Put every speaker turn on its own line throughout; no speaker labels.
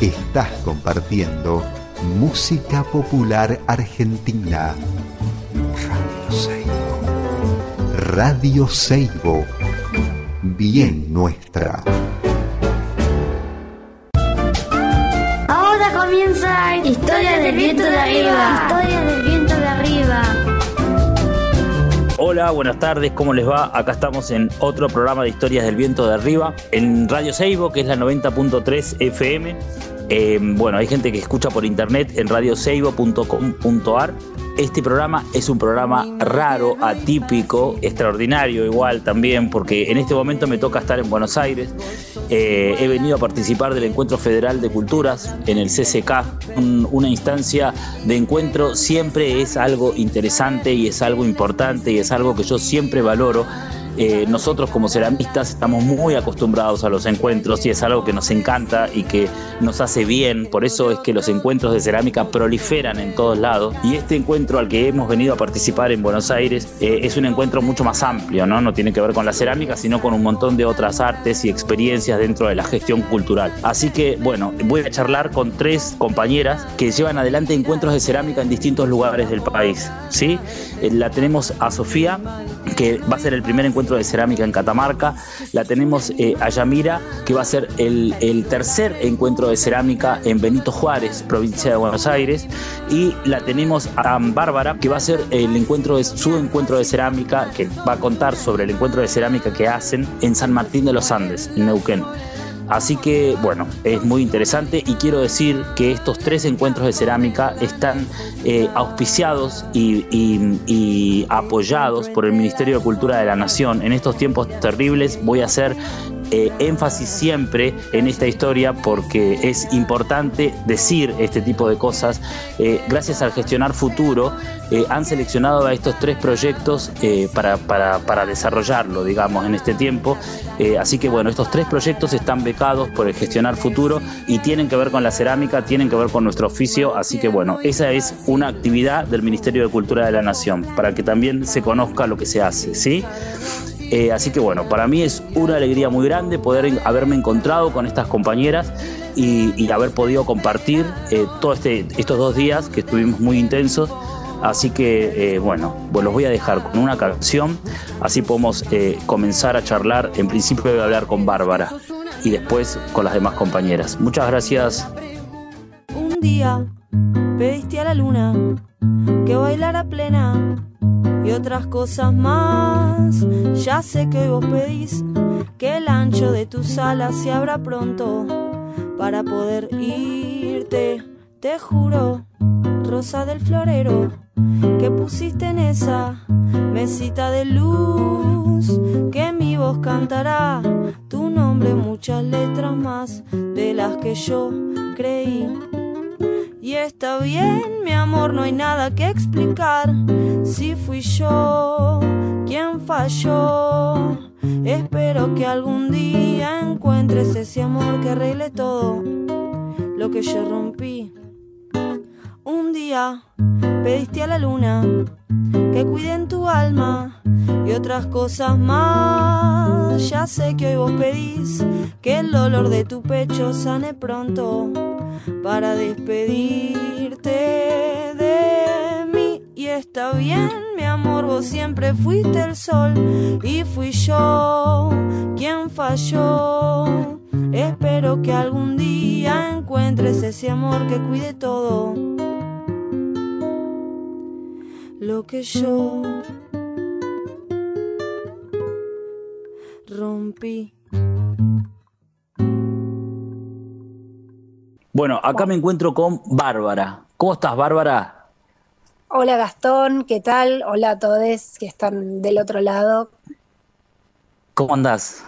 Estás compartiendo música popular argentina. Radio Seibo. Radio Seibo. Bien nuestra.
Ahora comienza Historia del viento de arriba. Historia del viento de arriba.
Hola, buenas tardes, ¿cómo les va? Acá estamos en otro programa de Historias del Viento de Arriba, en Radio Seibo, que es la 90.3 FM. Eh, bueno, hay gente que escucha por internet en radioseibo.com.ar. Este programa es un programa raro, atípico, extraordinario igual también, porque en este momento me toca estar en Buenos Aires. Eh, he venido a participar del Encuentro Federal de Culturas en el CCK, un- una instancia de encuentro siempre es algo interesante y es algo importante y es algo que yo siempre valoro. Eh, nosotros como ceramistas estamos muy acostumbrados a los encuentros y es algo que nos encanta y que nos hace bien, por eso es que los encuentros de cerámica proliferan en todos lados y este encuentro al que hemos venido a participar en Buenos Aires eh, es un encuentro mucho más amplio, ¿no? no tiene que ver con la cerámica, sino con un montón de otras artes y experiencias dentro de la gestión cultural. Así que bueno, voy a charlar con tres compañeras que llevan adelante encuentros de cerámica en distintos lugares del país. ¿sí? Eh, La tenemos a Sofía, que va a ser el primer encuentro de cerámica en Catamarca. La tenemos eh, a Yamira, que va a ser el, el tercer encuentro de cerámica en Benito Juárez, provincia de Buenos Aires. Y la tenemos a Bárbara, que va a ser el encuentro de, su encuentro de cerámica, que va a contar sobre el encuentro de cerámica que hacen en San Martín de los Andes, en Neuquén. Así que, bueno, es muy interesante y quiero decir que estos tres encuentros de cerámica están eh, auspiciados y, y- apoyados por el Ministerio de Cultura de la Nación. En estos tiempos terribles voy a hacer eh, énfasis siempre en esta historia porque es importante decir este tipo de cosas. Eh, gracias al Gestionar Futuro eh, han seleccionado a estos tres proyectos para, para- desarrollarlo, digamos, en este tiempo. Así que bueno, estos tres proyectos están becados por el Gestionar Futuro y tienen que ver con la cerámica, tienen que ver con nuestro oficio. Así que bueno, esa es una actividad del Ministerio de Cultura de la Nación, para que también se conozca lo que se hace, ¿sí? Eh, así que bueno, para mí es una alegría muy grande poder haberme encontrado con estas compañeras y, haber podido compartir eh, todos este, estos dos días que estuvimos muy intensos. Así que eh, bueno, pues los voy a dejar con una canción, así podemos comenzar a charlar. En principio voy a hablar con Bárbara y después con las demás compañeras. Muchas gracias.
Un día a la luna que bailara plena y otras cosas más. Ya sé que hoy vos pedís que el ancho de tus alas se abra pronto para poder irte. Te juro, rosa del florero, que pusiste en esa mesita de luz, que mi voz cantará tu nombre, muchas letras más de las que yo creí. Y está bien, mi amor, no hay nada que explicar. Si fui yo quien falló, espero que algún día encuentres ese amor que arregle todo lo que yo rompí. Un día pediste a la luna que cuide en tu alma y otras cosas más. Ya sé que hoy vos pedís que el dolor de tu pecho sane pronto para despedirte de mí. Y está bien, mi amor, vos siempre fuiste el sol y fui yo quien falló. Espero que algún día encuentres ese amor que cuide todo lo que yo rompí.
Bueno, acá me encuentro con Bárbara. ¿Cómo estás, Bárbara?
Hola Gastón, ¿qué tal? Hola a todos que están del otro lado.
¿Cómo andás?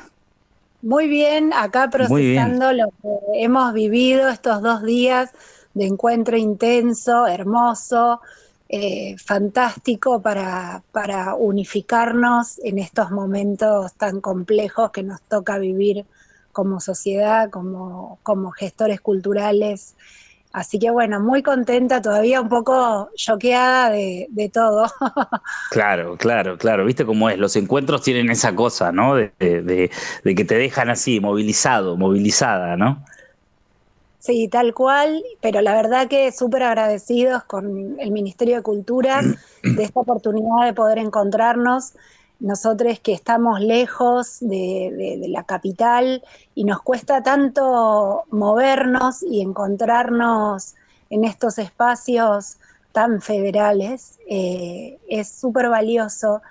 Muy bien, acá
bien.
procesando lo que hemos vivido estos dos días de encuentro intenso, hermoso, eh, fantástico para, para unificarnos en estos momentos tan complejos que nos toca vivir como sociedad, como, como gestores culturales. Así que bueno, muy contenta, todavía un poco choqueada de, de todo.
Claro, claro, claro. ¿Viste cómo es? Los encuentros tienen esa cosa, ¿no? De, de- de- que te dejan así, movilizado, movilizada, ¿no?
Sí, tal cual, pero la verdad que súper agradecidos con el Ministerio de Cultura de esta oportunidad de poder encontrarnos. Nosotros que estamos lejos de, la capital y nos cuesta tanto movernos y encontrarnos en estos espacios tan federales, eh, es súper valioso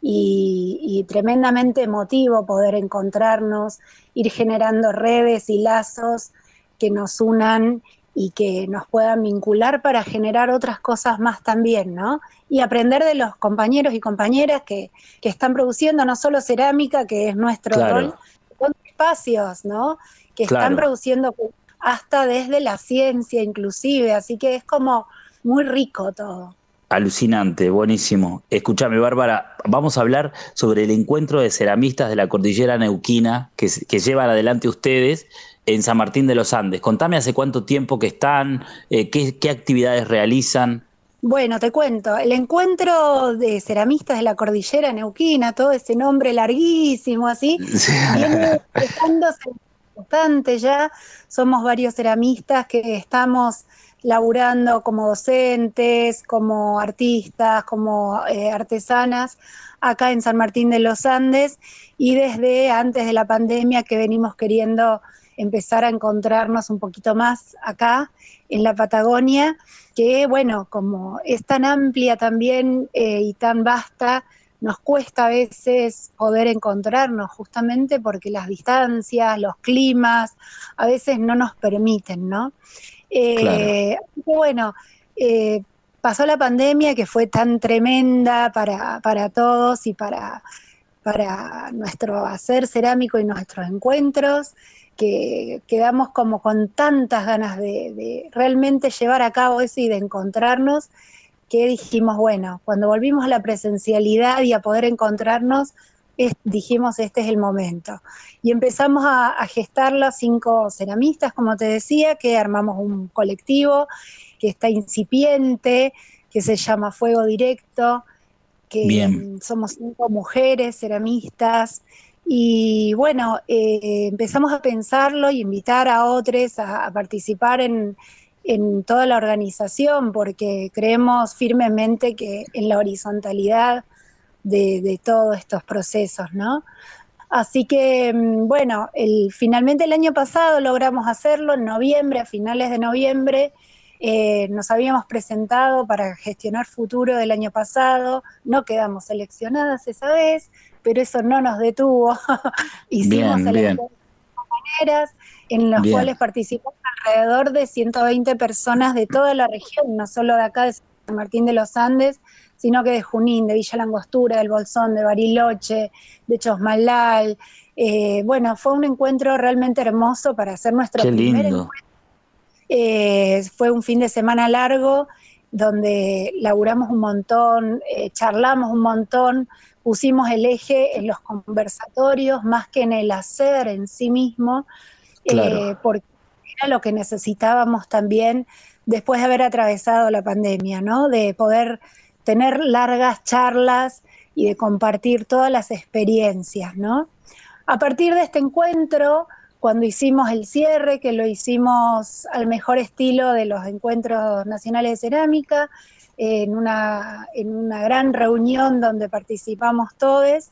y, tremendamente emotivo poder encontrarnos, ir generando redes y lazos que nos unan y que nos puedan vincular para generar otras cosas más también, ¿no? Y aprender de los compañeros y compañeras que, están produciendo no solo cerámica, que es nuestro rol, son espacios, ¿no? Que están produciendo hasta desde la ciencia inclusive, así que es como muy rico todo.
Alucinante, buenísimo. Escúchame, Bárbara, vamos a hablar sobre el encuentro de ceramistas de la cordillera neuquina que, llevan adelante ustedes en San Martín de los Andes. Contame hace cuánto tiempo que están, eh, qué, actividades realizan.
Bueno, te cuento, el encuentro de ceramistas de la cordillera neuquina, todo ese nombre larguísimo así, viene bastante ya, somos varios ceramistas que estamos laburando como docentes, como artistas, como eh, artesanas acá en San Martín de los Andes y desde antes de la pandemia que venimos queriendo empezar a encontrarnos un poquito más acá en la Patagonia, que bueno, como es tan amplia también eh, y tan vasta, nos cuesta a veces poder encontrarnos justamente porque las distancias, los climas, a veces no nos permiten, ¿no? Eh, bueno, eh, pasó la pandemia que fue tan tremenda para, para todos y para, para nuestro hacer cerámico y nuestros encuentros, que quedamos como con tantas ganas de, realmente llevar a cabo eso y de encontrarnos, que dijimos, bueno, cuando volvimos a la presencialidad y a poder encontrarnos, dijimos, este es el momento. Y empezamos a, gestar las cinco ceramistas, como te decía, que armamos un colectivo que está incipiente, que se llama Fuego Directo, que somos cinco mujeres ceramistas. Y bueno, eh, empezamos a pensarlo y invitar a otros a, participar en, en toda la organización, porque creemos firmemente que en la horizontalidad de, todos estos procesos, ¿no? Así que, mm, bueno, el, finalmente el año pasado logramos hacerlo, en noviembre, a finales de noviembre, eh, nos habíamos presentado para gestionar futuro del año pasado, no quedamos seleccionadas esa vez, pero eso no nos detuvo. Hicimos elecciones de maneras en las cuales participó alrededor de 120 personas de toda la región, no solo de acá de San Martín de los Andes, sino que de Junín, de Villa Langostura, del Bolsón, de Bariloche, de Chosmalal. Eh, bueno, fue un encuentro realmente hermoso para hacer nuestro primer encuentro. Eh, fue un fin de semana largo donde laburamos un montón, eh, charlamos un montón, pusimos el eje en los conversatorios más que en el hacer en sí mismo, porque era lo que necesitábamos también después de haber atravesado la pandemia, ¿no? De poder tener largas charlas y de compartir todas las experiencias, ¿no? A partir de este encuentro, cuando hicimos el cierre, que lo hicimos al mejor estilo de los encuentros nacionales de cerámica, en una, en una gran reunión donde participamos todos,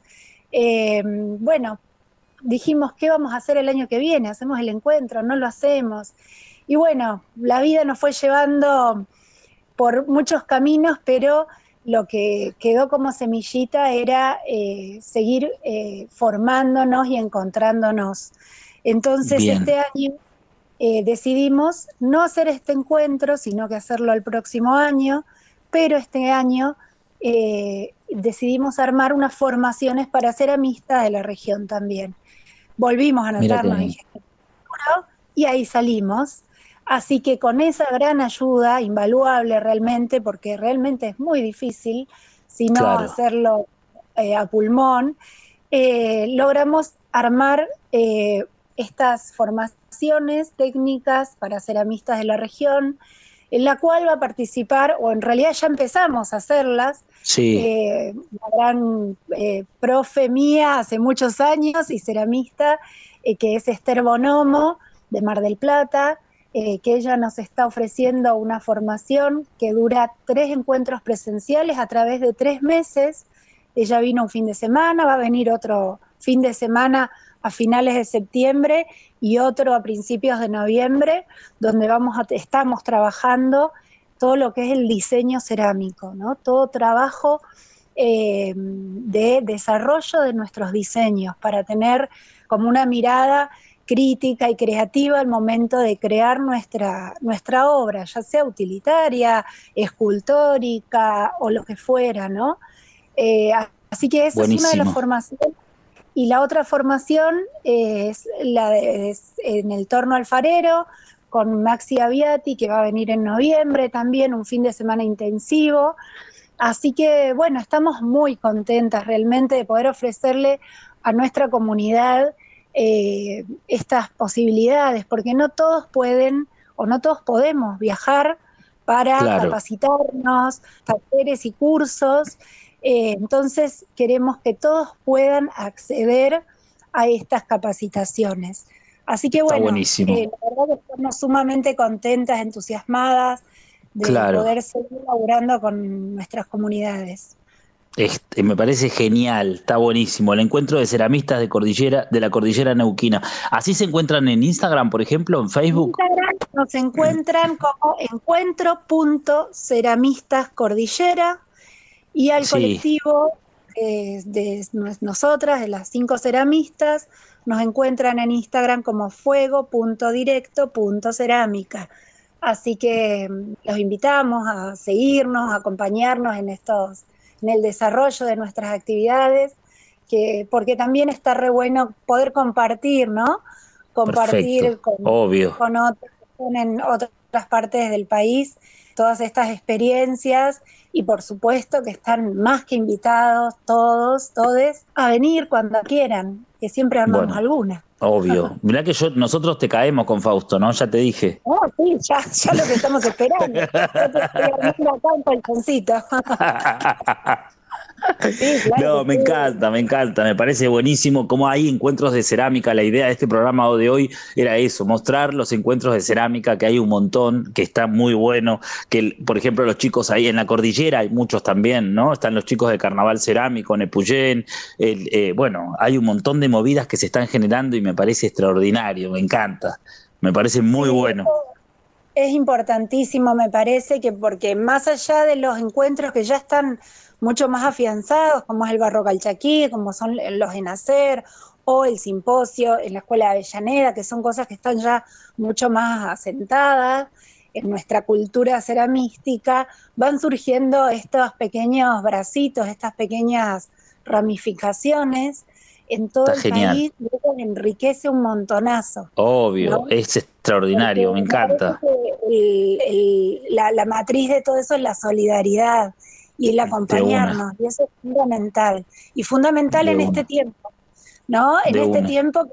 eh, bueno, dijimos, ¿qué vamos a hacer el año que viene? ¿Hacemos el encuentro? ¿No lo hacemos? Y bueno, la vida nos fue llevando por muchos caminos, pero lo que quedó como semillita era eh, seguir eh, formándonos y encontrándonos. Entonces este año eh, decidimos no hacer este encuentro, sino que hacerlo el próximo año, pero este año decidimos armar unas formaciones para hacer amistad de la región también. Volvimos a anotarnos en y ahí salimos. Así que con esa gran ayuda, invaluable realmente, porque realmente es muy difícil, si no hacerlo eh, a pulmón, eh, logramos armar eh, estas formaciones técnicas para ceramistas de la región, en la cual va a participar, o en realidad ya empezamos a hacerlas,
sí.
una gran profe mía hace muchos años y ceramista, que es Esther Bonomo, de Mar del Plata, eh, que ella nos está ofreciendo una formación que dura tres encuentros presenciales a través de tres meses. Ella vino un fin de semana, va a venir otro fin de semana a finales de septiembre y otro a principios de noviembre, donde vamos a, estamos trabajando todo lo que es el diseño cerámico, ¿no? Todo trabajo eh, de desarrollo de nuestros diseños para tener como una mirada crítica y creativa al momento de crear nuestra, nuestra obra, ya sea utilitaria, escultórica o lo que fuera, ¿no? Eh, así que esa es una de las formaciones. Y la otra formación es la de, en el torno alfarero, con Maxi Aviati, que va a venir en noviembre también, un fin de semana intensivo. Así que, bueno, estamos muy contentas realmente de poder ofrecerle a nuestra comunidad eh, estas posibilidades, porque no todos pueden o no todos podemos viajar para capacitarnos, talleres y cursos. Eh, entonces queremos que todos puedan acceder a estas capacitaciones. Así que bueno, eh, la verdad estamos sumamente contentas, entusiasmadas de poder seguir laburando con nuestras comunidades.
Este, me parece genial, está buenísimo. El encuentro de ceramistas de cordillera, de la cordillera neuquina. ¿Así se encuentran en Instagram, por ejemplo, en Facebook? En Instagram
nos encuentran como encuentro.ceramistascordillera y al colectivo eh, de nosotras, de las cinco ceramistas, nos encuentran en Instagram como fuego.directo.cerámica. Así que mm, los invitamos a seguirnos, a acompañarnos en estos, en el desarrollo de nuestras actividades, que, porque también está re bueno poder compartir, ¿no? Compartir con, con otros en otras partes del país todas estas experiencias y por supuesto que están más que invitados todos, todes, a venir cuando quieran que siempre armamos alguna.
Obvio. Mirá que yo, nosotros te caemos con Fausto, ¿no? Ya te dije.
Oh, sí, ya, ya lo que estamos esperando.
no, me encanta, me encanta, me parece buenísimo cómo hay encuentros de cerámica. La idea de este programa de hoy era eso, mostrar los encuentros de cerámica, que hay un montón, que está muy bueno, que por ejemplo los chicos ahí en la cordillera, hay muchos también, ¿no? Están los chicos de Carnaval Cerámico, Nepuyén, eh, bueno, hay un montón de movidas que se están generando y me parece extraordinario, me encanta, me parece muy bueno
es importantísimo, me parece, que porque más allá de los encuentros que ya están mucho más afianzados, como es el Barro Calchaquí, como son los de Nacer, o el simposio en la Escuela de Avellaneda, que son cosas que están ya mucho más asentadas en nuestra cultura ceramística, van surgiendo estos pequeños bracitos, estas pequeñas ramificaciones en todo el país enriquece un montonazo.
Obvio, es extraordinario, me encanta.
la, la, matriz de todo eso es la solidaridad, y el acompañarnos, y eso es fundamental. Y fundamental en este tiempo, ¿no? En este tiempo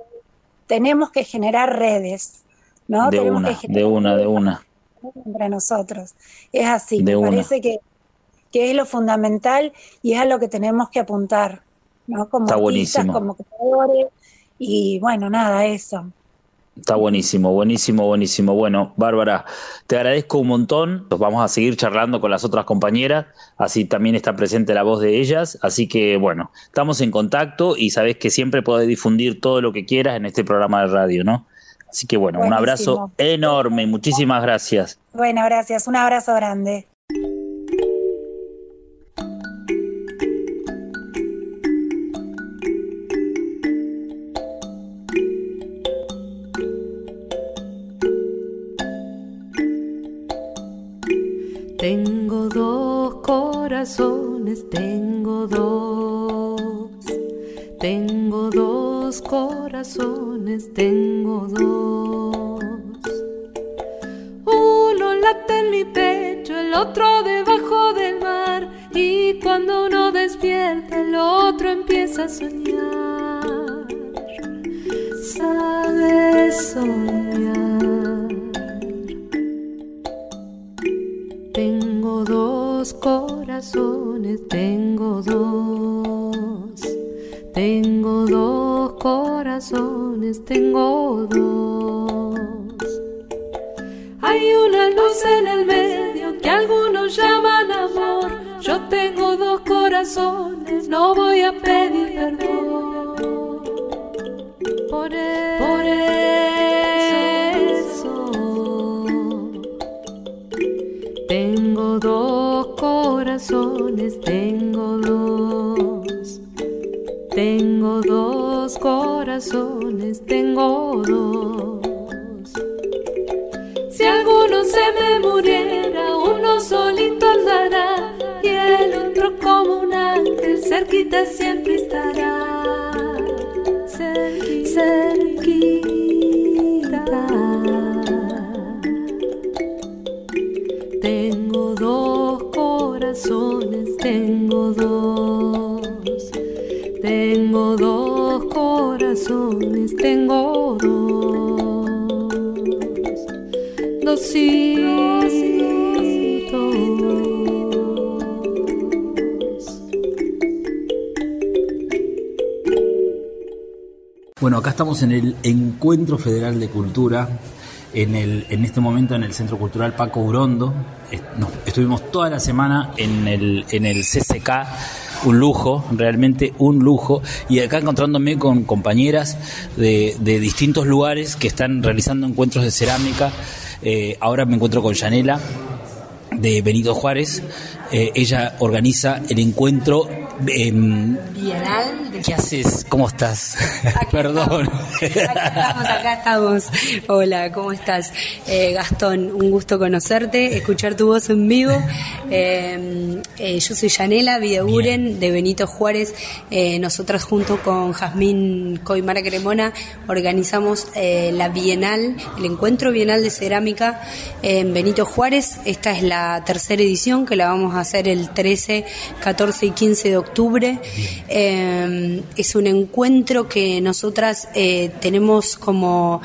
tenemos que generar redes, ¿no?
De una, de una, de una.
Entre nosotros. Es así, me parece que, que, es lo fundamental y es a lo que tenemos que apuntar, ¿no? Como artistas, como creadores, y bueno, nada, eso.
Está buenísimo, buenísimo, buenísimo. Bueno, Bárbara, te agradezco un montón. Nos vamos a seguir charlando con las otras compañeras, así también está presente la voz de ellas. Así que, bueno, estamos en contacto y sabes que siempre podés difundir todo lo que quieras en este programa de radio, ¿no? Así que, bueno, un abrazo enorme. Muchísimas gracias.
Bueno, gracias. Un abrazo grande.
Tengo dos corazones, tengo dos. Tengo dos corazones, tengo dos. Uno late en mi pecho, el otro debajo del mar. Y cuando uno despierta, el otro empieza a soñar. Sabes soñar. tengo dos. Tengo dos corazones, tengo dos. Hay una luz en el medio que algunos llaman amor. Yo tengo dos corazones, no voy a pedir perdón. Tengo dos. Tengo dos corazones, tengo dos. Si alguno se me muriera, uno solito andará y el otro como un ángel cerquita siempre estará. Cerqui- Cerquita. Tengo dos corazones, tengo dos. Tengo dos corazones, tengo dos. Dositos.
Bueno, acá estamos en el Encuentro Federal de Cultura, en, el, en este momento en el Centro Cultural Paco Urondo. Estuvimos toda la semana en el, en el CCK, un lujo, realmente un lujo, y acá encontrándome con compañeras de, de distintos lugares que están realizando encuentros de cerámica. Eh, ahora me encuentro con Yanela de Benito Juárez. Eh, ella organiza el encuentro. em,
Bienal de
¿Qué haces? ¿Cómo estás? Perdón.
Acá estamos, acá estamos. Hola, ¿cómo estás? Eh, Gastón, un gusto conocerte, escuchar tu voz en vivo. Eh, eh, yo soy Yanela Videguren de Benito Juárez. Eh, nosotras junto con Jazmín Coimara Cremona organizamos la Bienal, el Encuentro Bienal de Cerámica en Benito Juárez. Esta es la tercera edición que la vamos a hacer el 13, 14 y 15 de octubre. Eh, es un encuentro que nosotras eh, tenemos como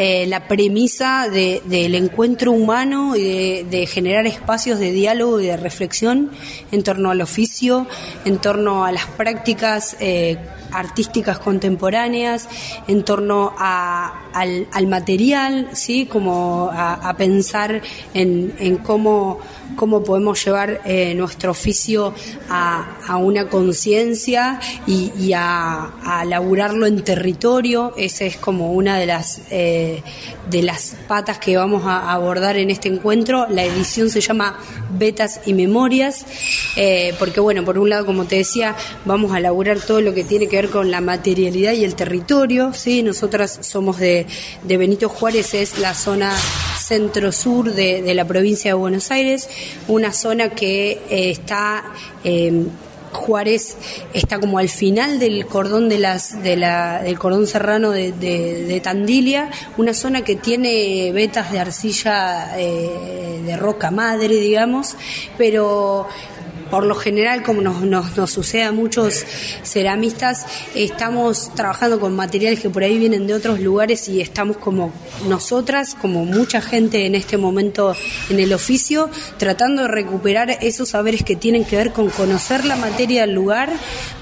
eh, la premisa de- del encuentro humano y de, generar espacios de diálogo y de reflexión en torno al oficio, en torno a las prácticas eh, artísticas contemporáneas, en torno a- al, al material, ¿sí? como a, pensar en, cómo, cómo podemos llevar eh, nuestro oficio a, una conciencia y, a, a laburarlo en territorio. Esa es como una de las, de las patas que vamos a abordar en este encuentro. La edición se llama Betas y Memorias, eh, porque bueno, por un lado, como te decía, vamos a laburar todo lo que tiene que ver con la materialidad y el territorio. ¿sí? Nosotras somos de, de Benito Juárez, es la zona centro-sur de, la provincia de Buenos Aires, una zona que eh, está... eh, Juárez está como al final del cordón de las de la, del cordón serrano de, Tandilia, una zona que tiene vetas de arcilla eh, de roca madre, digamos, pero por lo general, como nos, nos, nos sucede a muchos ceramistas, estamos trabajando con materiales que por ahí vienen de otros lugares y estamos como nosotras, como mucha gente en este momento en el oficio, tratando de recuperar esos saberes que tienen que ver con conocer la materia del lugar,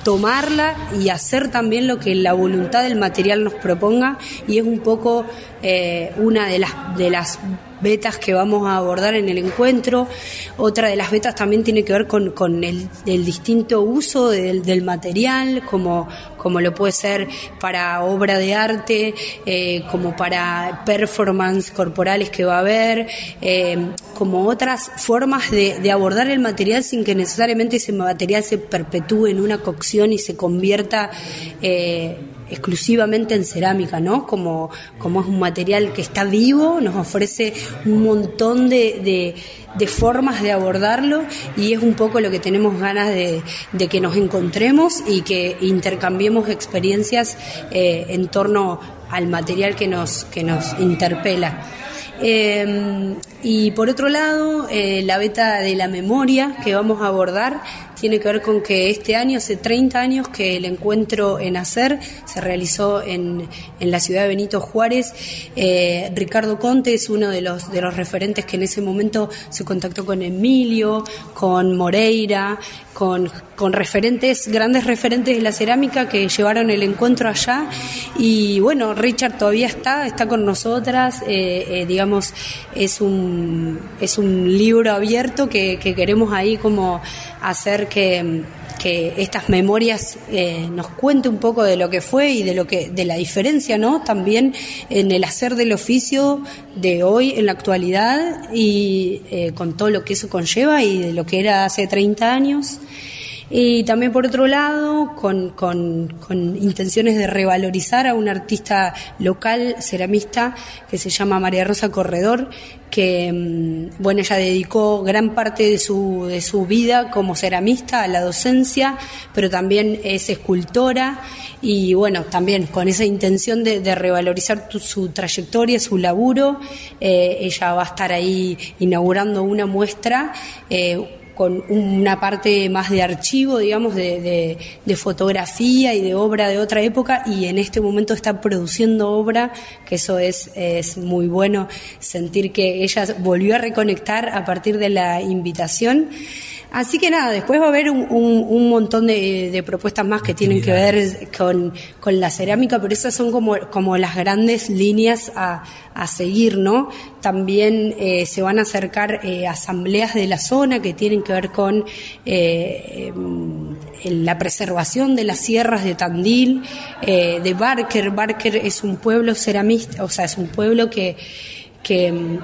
tomarla y hacer también lo que la voluntad del material nos proponga. Y es un poco eh, una de las, de las vetas que vamos a abordar en el encuentro. Otra de las vetas también tiene que ver con, con el, distinto uso del, del material, como, como lo puede ser para obra de arte, eh, como para performance corporales que va a haber, eh, como otras formas de, de abordar el material sin que necesariamente ese material se perpetúe en una cocción y se convierta eh, exclusivamente en cerámica, ¿no? Como, como es un material que está vivo, nos ofrece un montón de, de- formas de abordarlo y es un poco lo que tenemos ganas de, de que nos encontremos y que intercambiemos experiencias eh, en torno al material que nos, que nos interpela. Eh, y por otro lado, eh, la beta de la memoria que vamos a abordar tiene que ver con que este año, hace 30 años que el encuentro en Hacer se realizó en, en la ciudad de Benito Juárez. Eh, Ricardo Conte es uno de los, de los referentes que en ese momento se contactó con Emilio, con Moreira, con, con referentes, grandes referentes de la cerámica que llevaron el encuentro allá. Y bueno, Richard todavía está, está con nosotras, eh, eh, digamos, es un, es un libro abierto que, que queremos ahí como hacer que, que estas memorias eh, nos cuente un poco de lo que fue y de lo que de la diferencia, ¿no? También en el hacer del oficio de hoy en la actualidad y eh, con todo lo que eso conlleva y de lo que era hace 30 años. Y también por otro lado, con, con, con, intenciones de revalorizar a una artista local, ceramista, que se llama María Rosa Corredor, que, mm, bueno, ella dedicó gran parte de su, de su vida como ceramista a la docencia, pero también es escultora y, bueno, también con esa intención de, de revalorizar su trayectoria, su laburo, eh, ella va a estar ahí inaugurando una muestra. Eh, con una parte más de archivo, digamos, de, de, fotografía y de obra de otra época, y en este momento está produciendo obra, que eso es, es muy bueno, sentir que ella volvió a reconectar a partir de la invitación. Así que nada, después va a haber un, un, montón de, de, propuestas más que tienen que ver con, con, la cerámica, pero esas son como, como las grandes líneas a, a seguir, ¿no? También eh, se van a acercar eh, asambleas de la zona que tienen que ver con eh, em, la preservación de las sierras de Tandil, de Barker. Barker es un pueblo ceramista, o sea, es un pueblo que que em,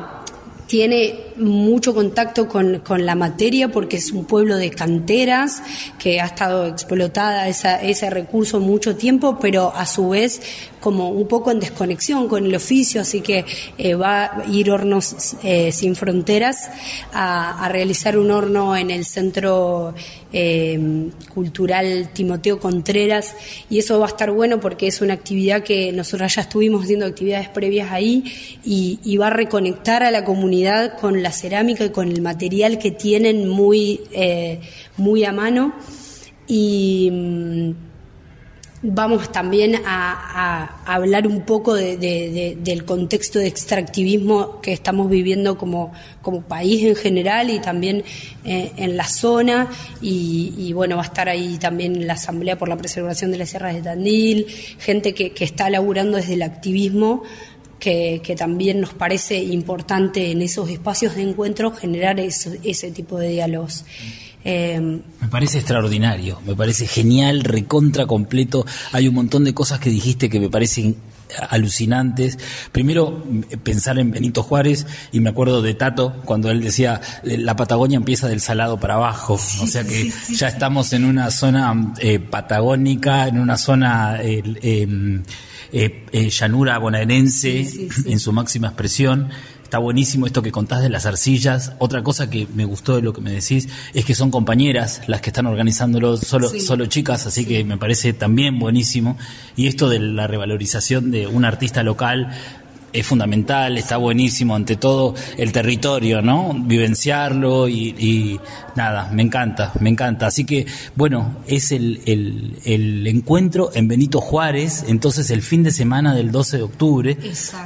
tiene mucho contacto con, con, la materia porque es un pueblo de canteras que ha estado explotada esa, ese recurso mucho tiempo, pero a su vez como un poco en desconexión con el oficio, así que eh, va a ir Hornos eh, Sin Fronteras a, realizar un horno en el Centro eh, Cultural Timoteo Contreras. Y eso va a estar bueno porque es una actividad que nosotros ya estuvimos haciendo actividades previas ahí y, y va a reconectar a la comunidad con la cerámica y con el material que tienen muy, muy a mano y mm, Vamos también a, hablar un poco del contexto de extractivismo que estamos viviendo como, como país en general y también eh, en la zona. Y, bueno, va a estar ahí también la Asamblea por la Preservación de las Sierras de Tandil, gente que, está laburando desde el activismo. Que, también nos parece importante en esos espacios de encuentro generar ese tipo de diálogos.
Em, me parece extraordinario, me parece genial, recontra completo. Hay un montón de cosas que dijiste que me parecen alucinantes. Primero, pensar en Benito Juárez y me acuerdo de Tato cuando él decía, eh, la Patagonia empieza del salado para abajo. o sea que ya estamos en una zona eh, patagónica, en una zona eh, em, llanura bonaerense en su máxima expresión Está buenísimo esto que contás de las arcillas. Otra cosa que me gustó de lo que me decís es que son compañeras las que están organizándolo, solo, solo chicas, así que me parece también buenísimo. Y esto de la revalorización de un artista local es fundamental, está buenísimo, ante todo el territorio, ¿no? Vivenciarlo y, nada, me encanta, me encanta. Así que, bueno, es el, el, encuentro en Benito Juárez, entonces el fin de semana del 12 de octubre,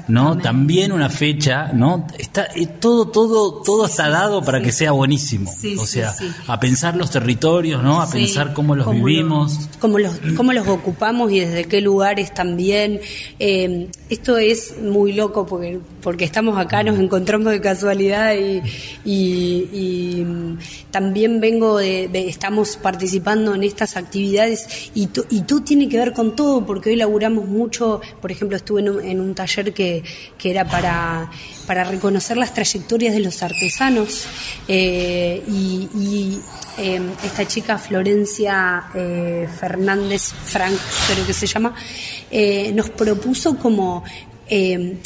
¿no? También una fecha, ¿no? Está eh, todo, todo, todo está dado para que sea buenísimo. o sea, a pensar los territorios, ¿no? A pensar cómo los vivimos.
cómo, los, cómo los ocupamos y desde qué lugares también. Eh, esto es muy loco porque, porque estamos acá, nos encontramos de casualidad y, mm, también vengo de, estamos participando en estas actividades y, y tú tiene que ver con todo porque hoy laburamos mucho, por ejemplo estuve en un, taller que, que era para, para reconocer las trayectorias de los artesanos eh, y, em, esta chica Florencia eh, Fernández Frank, creo que se llama, eh, nos propuso como eh,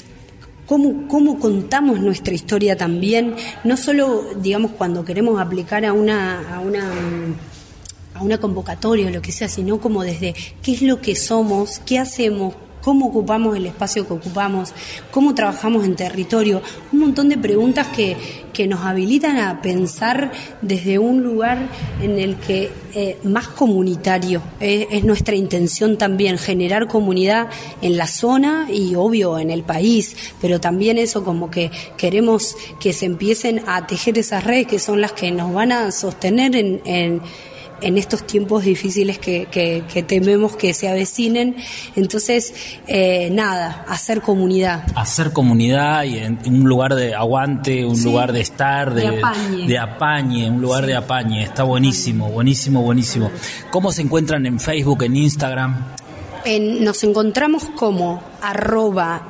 Cómo, cómo, contamos nuestra historia también, no solo, digamos, cuando queremos aplicar a una, a una, a una convocatoria o lo que sea, sino como desde qué es lo que somos, qué hacemos, cómo ocupamos el espacio que ocupamos, cómo trabajamos en territorio, un montón de preguntas que, que nos habilitan a pensar desde un lugar en el que eh, más comunitario. Eh, es nuestra intención también generar comunidad en la zona y obvio en el país, pero también eso como que queremos que se empiecen a tejer esas redes que son las que nos van a sostener en en estos tiempos difíciles que, que, tememos que se avecinen. Entonces, eh, nada, hacer comunidad.
Hacer comunidad y en, un lugar de aguante, un lugar de estar, de, de, apañe. un lugar de apañe. Está buenísimo, buenísimo, buenísimo. ¿Cómo se encuentran en Facebook, en Instagram?
nos encontramos como arroba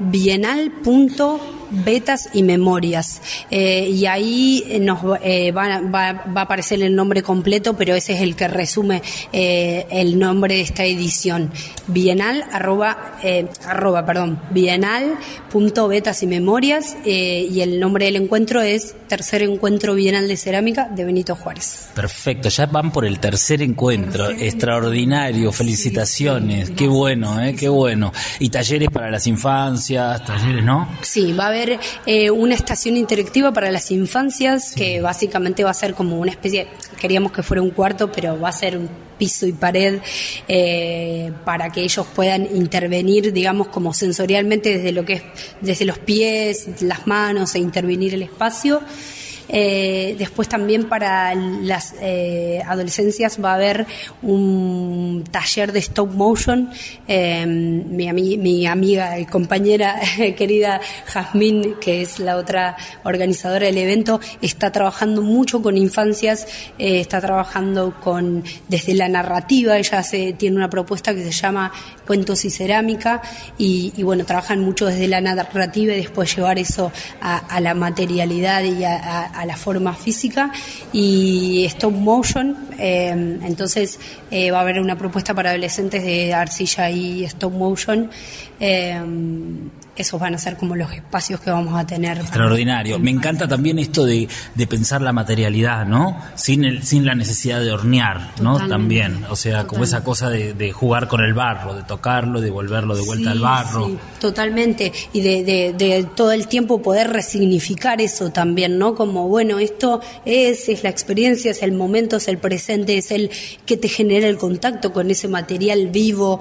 betas y memorias. Eh, y ahí nos eh, va, a aparecer el nombre completo, pero ese es el que resume eh, el nombre de esta edición. Bienal, arroba, arroba perdón, bienal punto betas y memorias, y el nombre del encuentro es Tercer Encuentro Bienal de Cerámica de Benito Juárez.
Perfecto, ya van por el tercer encuentro, extraordinario, felicitaciones, qué bueno, eh, qué bueno. Y talleres para las infancias, talleres, ¿no?
Sí, va a haber eh, una estación interactiva para las infancias, que básicamente va a ser como una especie, queríamos que fuera un cuarto, pero va a ser un piso y pared eh, para que ellos puedan intervenir, digamos, como sensorialmente desde lo que es, desde los pies, las manos e intervenir el espacio. Eh, después también para las eh, adolescencias va a haber un taller de stop motion. Eh, mi, mi, amiga y compañera querida Jazmín, que es la otra organizadora del evento, está trabajando mucho con infancias, está trabajando con desde la narrativa. Ella tiene una propuesta que se llama Cuentos y Cerámica y, bueno, trabajan mucho desde la narrativa y después llevar eso a, la materialidad y a la forma física y stop motion. Eh, entonces eh, va a haber una propuesta para adolescentes de arcilla y stop motion. Esos van a ser como los espacios que vamos a tener.
Extraordinario. Me encanta también esto de, pensar la materialidad, ¿no? Sin, el, sin la necesidad de hornear, ¿no? También. O sea, como esa cosa de, jugar con el barro, de tocarlo, de volverlo de vuelta al barro. Sí,
totalmente. Y de, de, todo el tiempo poder resignificar eso también, ¿no? Como, bueno, esto es, es la experiencia, es el momento, es el presente, es el que te genera el contacto con ese material vivo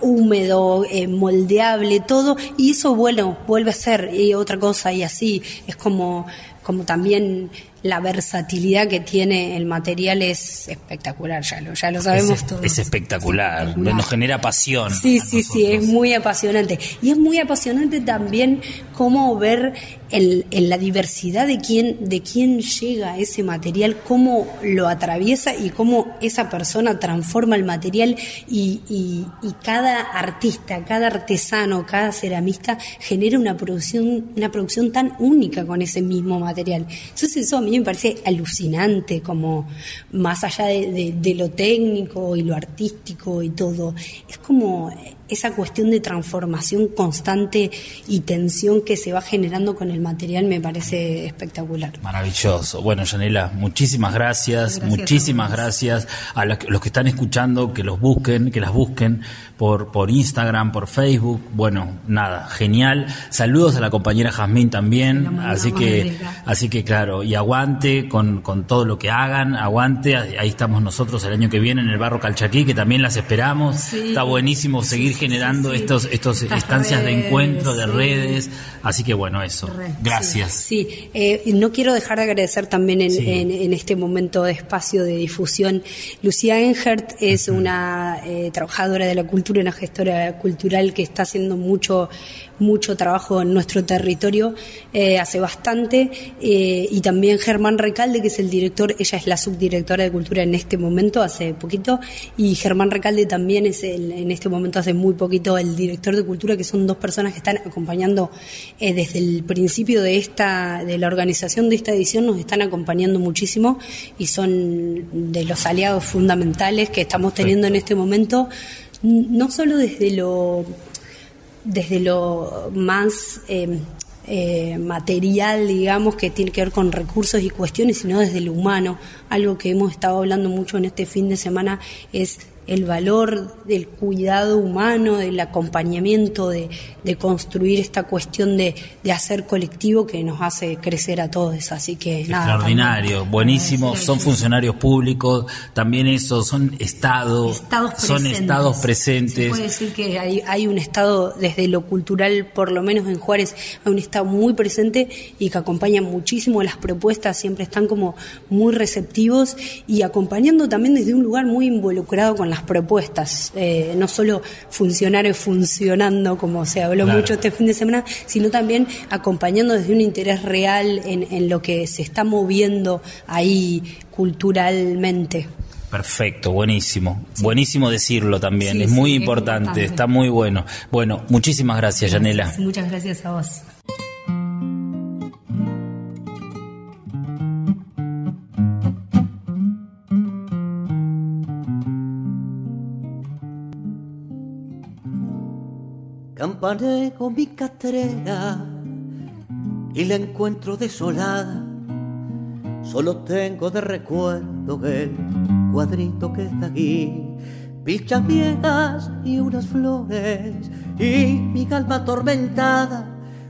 húmedo, eh, moldeable, todo, y eso, bueno, vuelve a ser y otra cosa y así, es como, como también la versatilidad que tiene el material es espectacular, ya lo, ya lo sabemos
es,
todos.
Es espectacular, nos genera pasión.
Sí, sí, sí, es muy apasionante. Y es muy apasionante también cómo ver en, la diversidad de quién, de quién llega ese material, cómo lo atraviesa y cómo esa persona transforma el material y, y, cada artista, cada artesano, cada ceramista genera una producción, una producción tan única con ese mismo material. Entonces eso a mí me parece alucinante, como más allá de lo técnico y lo artístico y todo. Es como esa cuestión de transformación constante y tensión que se va generando con el material me parece espectacular.
Maravilloso. Bueno, Yanela, muchísimas gracias, muchísimas gracias a los que están escuchando, que los busquen, que las busquen por, por Instagram, por Facebook. Bueno, nada, genial. Saludos a la compañera Jazmín también. Así que, así que claro, y aguante con, con todo lo que hagan, aguante. Ahí estamos nosotros el año que viene en el Barro Calchaquí, que también las esperamos. Está buenísimo seguir generando estos, estos estancias de encuentro, de redes. Así que bueno, eso. Gracias.
Sí, eh, no quiero dejar de agradecer también en, en, este momento de espacio de difusión. Lucía Engert es una eh, trabajadora de la cultura, una gestora cultural que está haciendo mucho mucho trabajo en nuestro territorio eh, hace bastante. Eh, y también Germán Recalde que es el director, ella es la subdirectora de cultura en este momento hace poquito. Y Germán Recalde también es el, en este momento hace muy poquito el director de cultura que son dos personas que están acompañando eh, desde el principio de esta de la organización de esta edición nos están acompañando muchísimo y son de los aliados fundamentales que estamos teniendo en este momento no solo desde lo desde lo más eh, eh, material, digamos, que tiene que ver con recursos y cuestiones, sino desde lo humano. Algo que hemos estado hablando mucho en este fin de semana es el valor del cuidado humano, del acompañamiento, de, construir esta cuestión de, hacer colectivo que nos hace crecer a todos. Así que
nada. Extraordinario, buenísimo. son funcionarios públicos, también eso, son estados, son estados presentes. Se
puede decir que hay, hay un estado desde lo cultural, por lo menos en Juárez, hay un estado muy presente y que acompaña muchísimo las propuestas, siempre están como muy receptivos y acompañando también desde un lugar muy involucrado con las propuestas, eh, no solo funcionarios funcionando como se habló mucho este fin de semana, sino también acompañando desde un interés real en, lo que se está moviendo ahí culturalmente.
Perfecto, buenísimo. Buenísimo decirlo también, es muy importante, está muy bueno. Bueno, muchísimas gracias, Yanela.
Muchas gracias a vos.
Campané con mi catrera y la encuentro desolada. Solo tengo de recuerdo el cuadrito que está aquí. Pichas viejas y unas flores y mi alma atormentada.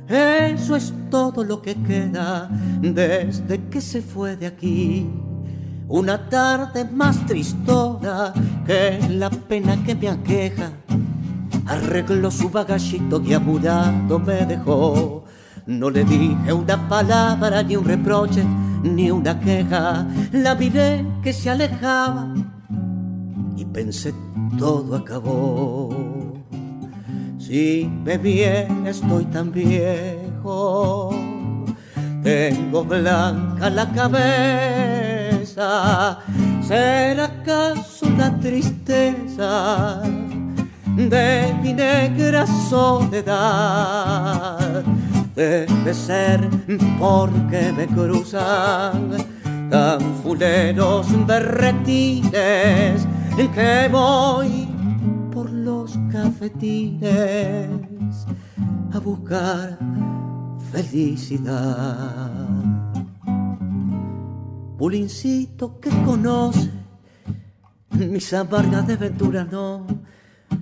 Eso es todo lo que queda desde que se fue de aquí. Una tarde más tristona que la pena que me aqueja arregló su bagallito y apurado me dejó. No le dije una palabra, ni un reproche, ni una queja. La miré que se alejaba y pensé todo acabó. Si me viene estoy tan viejo, tengo blanca la cabeza. ¿Será acaso la tristeza? De mi negra soledad. Debe ser porque me cruzan tan fuleros berretines que voy por los cafetines a buscar felicidad. Pulincito que conoce mis amargas de ventura no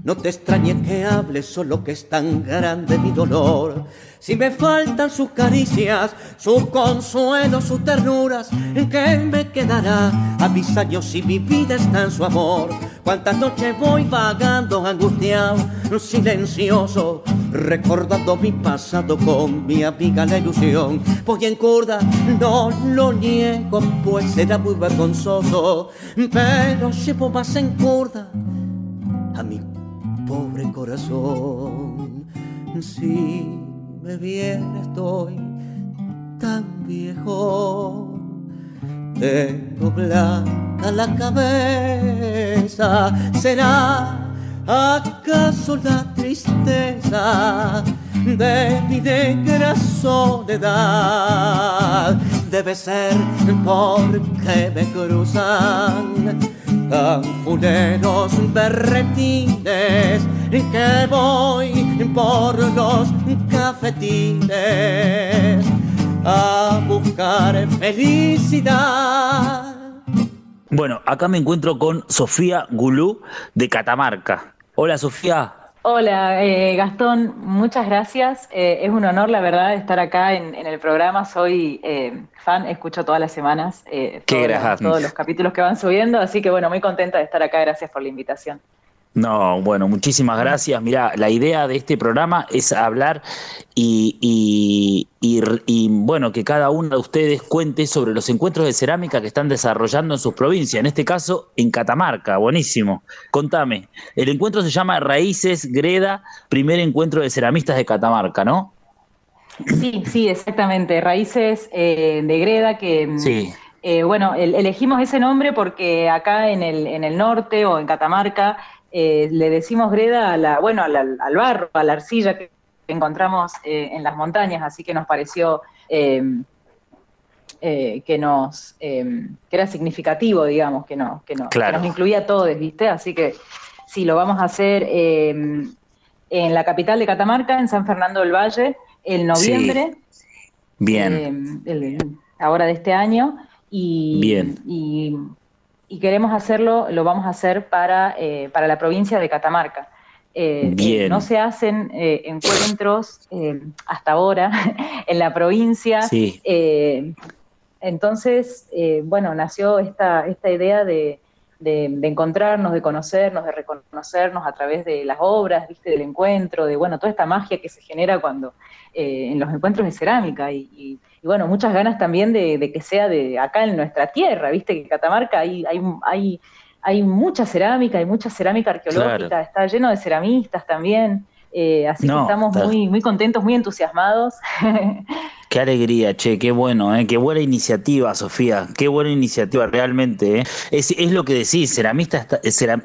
no te extrañes que hable, solo que es tan grande mi dolor. Si me faltan sus caricias, sus consuelos, sus ternuras, ¿en qué me quedará a mis años y mi vida está en su amor? Cuántas noches voy vagando angustiado, silencioso, recordando mi pasado con mi amiga la ilusión. Voy en curda, no lo niego, pues era muy vergonzoso, pero llevo más en curda a mi pobre corazón. Si me viene estoy tan viejo, tengo blanca la cabeza, será acaso la tristeza de mi negra soledad. Debe ser porque me cruzan tan fuleros berretines que voy por los cafetines a buscar felicidad.
Bueno, acá me encuentro con Sofía Gulú de Catamarca. Hola Sofía.
Hola eh, Gastón, muchas gracias. Eh, es un honor, la verdad, estar acá en, el programa. Soy eh, fan, escucho todas las semanas todos, todos los capítulos que van subiendo, así que bueno, muy contenta de estar acá. Gracias por la invitación.
No, bueno, muchísimas gracias. Mira, la idea de este programa es hablar y, y, y, bueno, que cada uno de ustedes cuente sobre los encuentros de cerámica que están desarrollando en sus provincias, en este caso en Catamarca. Buenísimo. Contame, el encuentro se llama Raíces Greda, primer encuentro de ceramistas de Catamarca, ¿no?
Sí, sí, exactamente. Raíces eh, de Greda que... Sí. Eh, bueno, elegimos ese nombre porque acá en el, en el norte o en Catamarca eh, le decimos greda a la, bueno, al, barro, a la arcilla que encontramos eh, en las montañas, así que nos pareció em, eh, que nos em, que era significativo, digamos, que, no, que, no, nos incluía a todos, ¿viste? Así que sí, lo vamos a hacer em, en la capital de Catamarca, en San Fernando del Valle, en noviembre.
Bien.
ahora de este año. Y,
Bien.
Y, y queremos hacerlo, lo vamos a hacer para, para la provincia de Catamarca. no se hacen encuentros hasta ahora en la provincia.
Sí.
entonces, bueno, nació esta, esta idea de, de, encontrarnos, de conocernos, de reconocernos a través de las obras, ¿viste? del encuentro, de bueno, toda esta magia que se genera cuando eh, en los encuentros de cerámica y, bueno, muchas ganas también de, que sea de acá en nuestra tierra, viste que Catamarca hay, hay, hay, hay mucha cerámica, hay mucha cerámica arqueológica, está lleno de ceramistas también. Eh, así que estamos muy, muy contentos, muy entusiasmados.
Qué alegría, che, qué bueno, ¿eh? qué buena iniciativa, Sofía, qué buena iniciativa realmente. ¿eh? Es, es, lo que decís, ceramista está,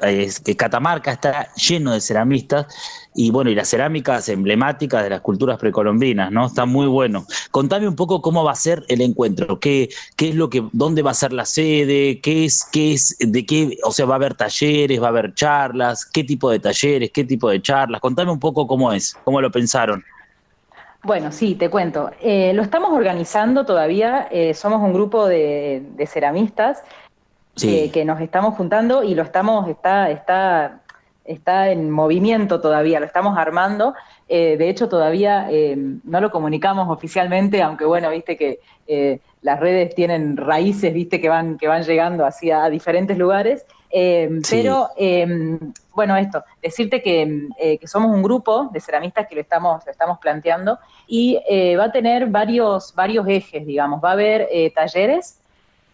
Catamarca está lleno de ceramistas y bueno, y las cerámicas emblemáticas de las culturas precolombinas, ¿no? Está muy bueno. Contame un poco cómo va a ser el encuentro, qué, qué es lo que, dónde va a ser la sede, qué es, qué es, de qué, o sea, va a haber talleres, va a haber charlas, qué tipo de talleres, qué tipo de charlas. Contame un poco cómo es, cómo lo pensaron.
Bueno, sí, te cuento. Eh, lo estamos organizando todavía, eh, somos un grupo de, ceramistas eh, que nos estamos juntando y lo estamos, está, está, está en movimiento todavía, lo estamos armando. de hecho, todavía no lo comunicamos oficialmente, aunque bueno, viste que las redes tienen raíces, viste, que van, que van llegando hacia diferentes lugares. Em, pero, bueno, esto, decirte eh, que, somos un grupo de ceramistas que lo estamos, estamos planteando y eh, va a tener varios, varios ejes, digamos. Va a haber eh, talleres.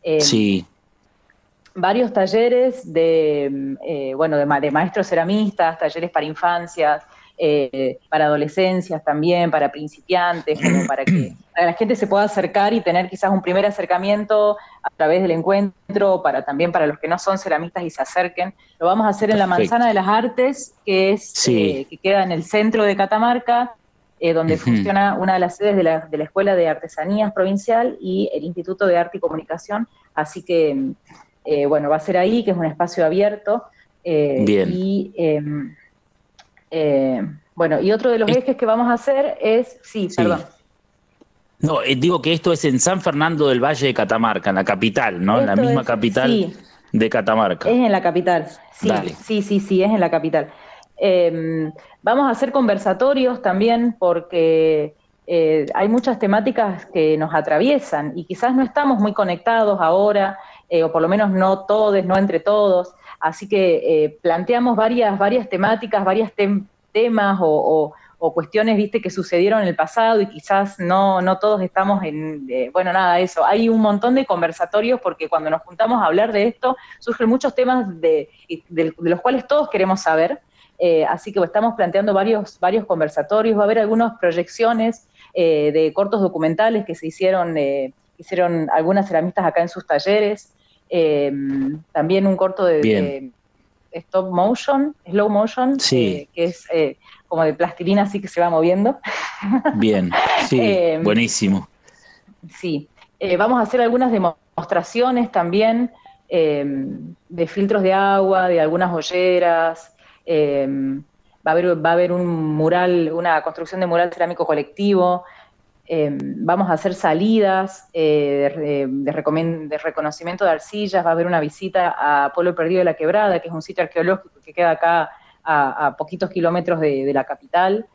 Em, sí.
Varios talleres de, bueno, de, de maestros ceramistas, talleres para infancias, eh, para adolescencias también, para principiantes, como para que la gente se pueda acercar y tener quizás un primer acercamiento a través del encuentro, para también para los que no son ceramistas y se acerquen. Lo vamos a hacer en la Manzana de las Artes, que es eh, que queda en el centro de Catamarca, eh, donde funciona una de las sedes de la, de la, Escuela de Artesanías Provincial y el Instituto de Arte y Comunicación. Así que, bueno, va a ser ahí, que es un espacio abierto.
Bien.
Y em, eh, bueno, y otro de los ejes que vamos a hacer es, sí, perdón.
No, eh, digo que esto es en San Fernando del Valle de Catamarca, en la capital, ¿no? en la misma capital de Catamarca.
Es en la capital, sí, sí, sí, sí, es en la capital. Em, vamos a hacer conversatorios también porque eh, hay muchas temáticas que nos atraviesan y quizás no estamos muy conectados ahora, o por lo menos no todos, no entre todos. Así que eh, planteamos varias, varias temáticas, varios temas o, cuestiones, viste, que sucedieron en el pasado y quizás no, no todos estamos en, eh, bueno, nada, eso. Hay un montón de conversatorios porque cuando nos juntamos a hablar de esto, surgen muchos temas de, los cuales todos queremos saber. Eh, así que estamos planteando varios, varios conversatorios, va a haber algunas proyecciones de cortos documentales que se hicieron, hicieron algunas ceramistas acá en sus talleres. Eh, también un corto de, stop motion, slow motion, eh, que es eh, como de plastilina así que se va moviendo.
Bien, sí, buenísimo.
Sí, vamos a hacer algunas demostraciones también de filtros de agua, de algunas olleras. va, a haber, va a haber un mural, una construcción de mural cerámico colectivo. Em, vamos a hacer salidas eh, de, reconocimiento de arcillas, va a haber una visita a Pueblo Perdido de la Quebrada, que es un sitio arqueológico que queda acá a, poquitos kilómetros de, la capital.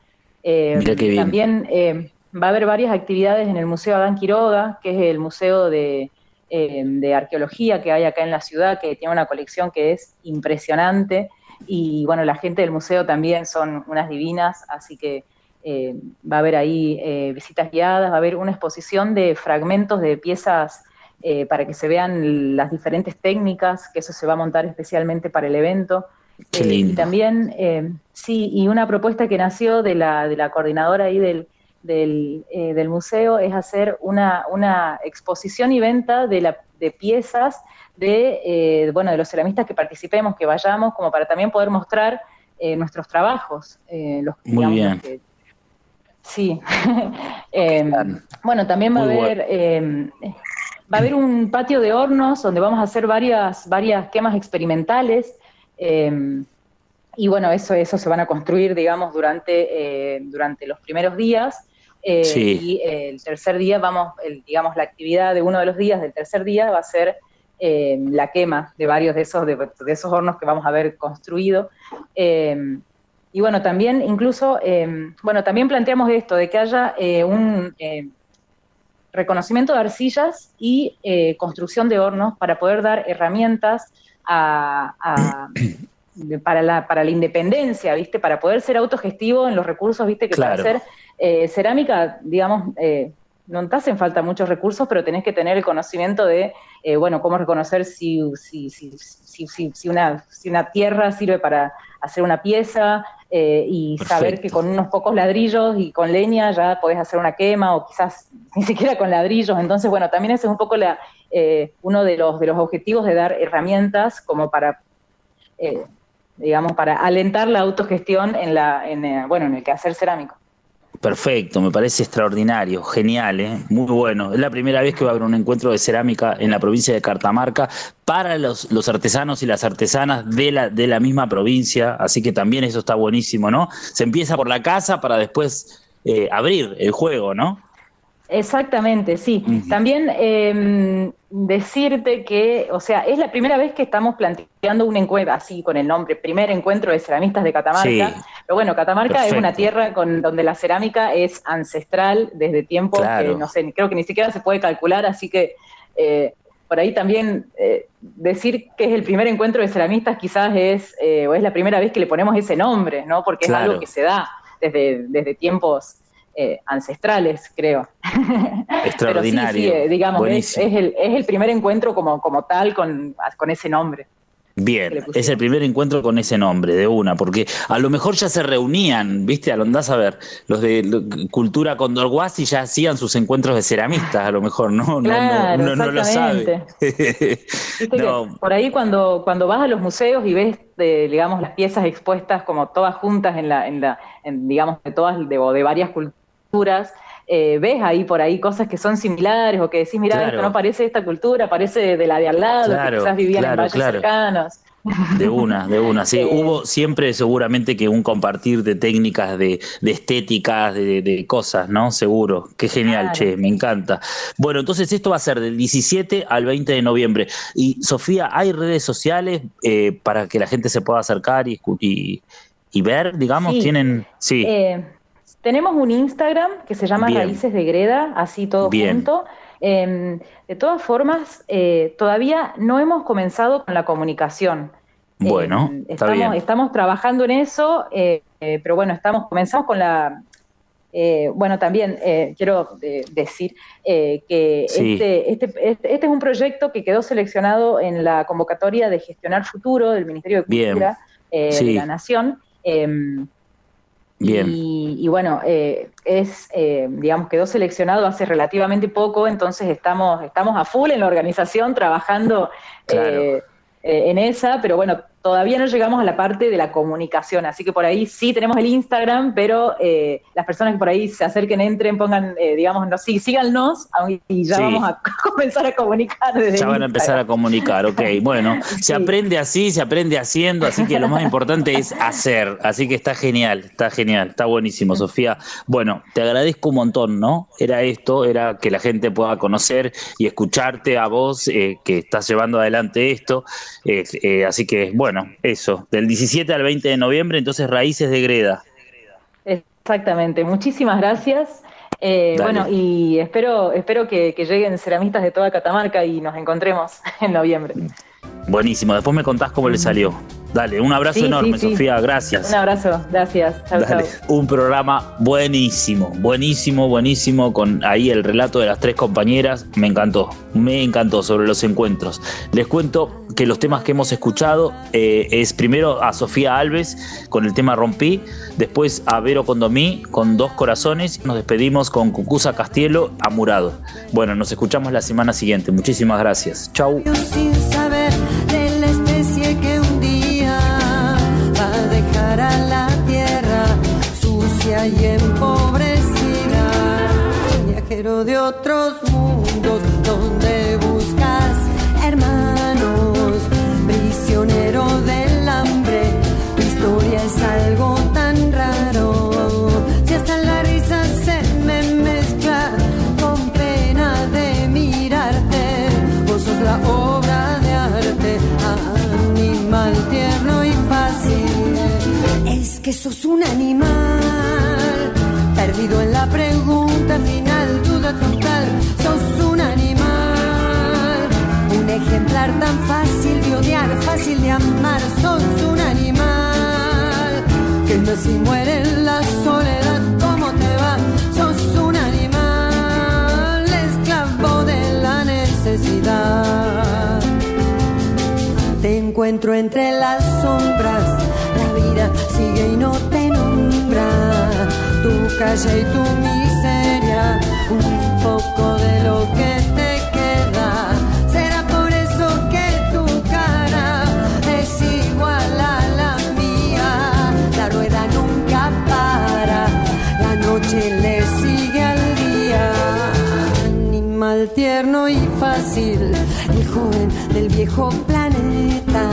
Em, también em, va a haber varias actividades en el Museo Adán Quiroga, que es el museo de, de arqueología que hay acá en la ciudad, que tiene una colección que es impresionante. Y bueno, la gente del museo también son unas divinas, así que eh, va a haber ahí eh, visitas guiadas, va a haber una exposición de fragmentos de piezas eh, para que se vean las diferentes técnicas, que eso se va a montar especialmente para el evento. y también, sí, y una propuesta que nació de la, de la coordinadora ahí del, del, museo es hacer una, una, exposición y venta de, la, de piezas de, bueno, de los ceramistas que participemos, que vayamos, como para también poder mostrar nuestros trabajos.
los, Muy bien.
Sí. Em, bueno, también va a haber em, va a haber un patio de hornos donde vamos a hacer varias, varias quemas experimentales. Em, y bueno, eso, eso se van a construir, digamos, durante, eh, durante los primeros días. Eh, y el tercer día vamos, digamos, la actividad de uno de los días del tercer día va a ser eh, la quema de varios de esos, de, esos hornos que vamos a ver construido. Eh, y bueno, también incluso, bueno, también planteamos esto, de que haya un reconocimiento de arcillas y construcción de hornos para poder dar herramientas a, para, la, para la independencia, ¿viste? Para poder ser autogestivo en los recursos, ¿viste? Que para hacer cerámica, digamos, no te hacen falta muchos recursos, pero tenés que tener el conocimiento de, eh, bueno, cómo reconocer si, si, si, si, una, si una tierra sirve para hacer una pieza eh, y saber que con unos pocos ladrillos y con leña ya podés hacer una quema o quizás ni siquiera con ladrillos. Entonces, bueno, también ese es un poco la, eh, uno de los, de los objetivos de dar herramientas como para... digamos, para alentar la autogestión en, la, en, bueno, en el quehacer cerámico.
Perfecto, me parece extraordinario, genial, ¿eh? muy bueno. Es la primera vez que va a haber un encuentro de cerámica en la provincia de Cartamarca para los, artesanos y las artesanas de la, de la misma provincia, así que también eso está buenísimo, ¿no? Se empieza por la casa para después eh, abrir el juego, ¿no?
Exactamente, sí. También em, decirte que, o sea, es la primera vez que estamos planteando un encuentro, así con el nombre, primer encuentro de ceramistas de Catamarca. Pero bueno, Catamarca es una tierra con, donde la cerámica es ancestral desde tiempos que no sé, creo que ni siquiera se puede calcular, así que eh, por ahí también eh, decir que es el primer encuentro de ceramistas quizás es, eh, o es la primera vez que le ponemos ese nombre, ¿no? Porque es algo que se da desde, desde tiempos eh, ancestrales, creo.
Extraordinario.
Pero sí, sí, digamos, es, el, es, el, primer encuentro como, como tal con, con ese nombre.
Bien, es el primer encuentro con ese nombre, de una, porque a lo mejor ya se reunían, ¿viste? Andás a ver, los de Cultura Condorguasi ya hacían sus encuentros de ceramistas, a lo mejor, ¿no?
no, no, no, lo sabe. por ahí cuando, cuando vas a los museos y ves, digamos, las piezas expuestas como todas juntas en la, en la digamos, de todas, de, de varias culturas, eh, ves ahí por ahí cosas que son similares o que decís, mira, esto no parece esta cultura, parece de la de al lado, que quizás vivían en valles cercanos.
De una, de una, sí. Eh, Hubo siempre seguramente que un compartir de técnicas, de, de estéticas, de, cosas, ¿no? Seguro. Qué genial, che, me encanta. Bueno, entonces esto va a ser del 17 al 20 de noviembre. Y Sofía, ¿hay redes sociales eh, para que la gente se pueda acercar y, y, ver, digamos? ¿Tienen? Sí.
Tenemos un Instagram que se llama Raíces de Greda, así todo junto. Em, de todas formas, eh, todavía no hemos comenzado con la comunicación.
Bueno,
em, estamos, estamos trabajando en eso, eh, eh, pero bueno, estamos comenzamos con la. bueno, también quiero decir que este, este, este, este, es un proyecto que quedó seleccionado en la convocatoria de gestionar futuro del Ministerio de Cultura de la Nación. Em, y, bueno, eh, es, eh, digamos, quedó seleccionado hace relativamente poco, entonces estamos, estamos a full en la organización trabajando eh, en esa, pero bueno, todavía no llegamos a la parte de la comunicación, así que por ahí sí tenemos el Instagram, pero eh, las personas que por ahí se acerquen, entren, pongan, eh, digamos, no, sí, síganos y ya vamos a comenzar a comunicar. Desde
ya van a empezar a comunicar, ok. Bueno, se aprende así, se aprende haciendo, así que lo más importante es hacer, así que está genial, está genial, está buenísimo, Sofía. Bueno, te agradezco un montón, ¿no? Era esto, era que la gente pueda conocer y escucharte a vos, eh, que estás llevando adelante esto, así que, bueno, bueno, eso, del 17 al 20 de noviembre, entonces Raíces de Greda.
Exactamente, muchísimas gracias. Eh, bueno, y espero, espero que, lleguen ceramistas de toda Catamarca y nos encontremos en noviembre.
Buenísimo, después me contás cómo le salió. Dale, un abrazo enorme, Sofía, gracias.
Un abrazo, gracias. Chau, Dale.
Un programa buenísimo, buenísimo, buenísimo, con ahí el relato de las tres compañeras. Me encantó, me encantó sobre los encuentros. Les cuento que los temas que hemos escuchado eh, es primero a Sofía Alves con el tema Rompí, después a Vero Condomí con Dos Corazones, nos despedimos con Cucusa Castielo, Amurado. Bueno, nos escuchamos la semana siguiente. Muchísimas gracias. Chau.
Y empobrecida, viajero de otros mundos donde que sos un animal, perdido en la pregunta final, duda total, sos un animal, un ejemplar tan fácil de odiar, fácil de amar, sos un animal, que no y muere en la soledad, ¿cómo te va? Sos un animal, esclavo de la necesidad. Te encuentro entre las sombras sigue y no te nombra. Tu calle y tu miseria, un poco de lo que te queda. Será por eso que tu cara es igual a la mía. La rueda nunca para, la noche le sigue al día. Animal tierno y fácil, el joven del viejo planeta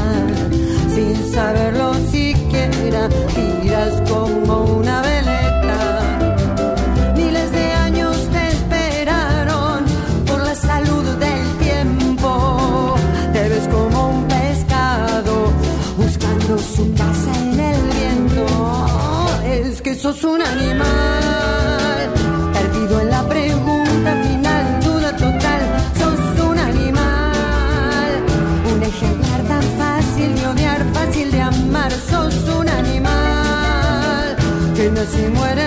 sin saberlo animal. Perdido en la pregunta final, duda total, sos un animal. Un ejemplar tan fácil de odiar, fácil de amar, sos un animal. Que no se muere.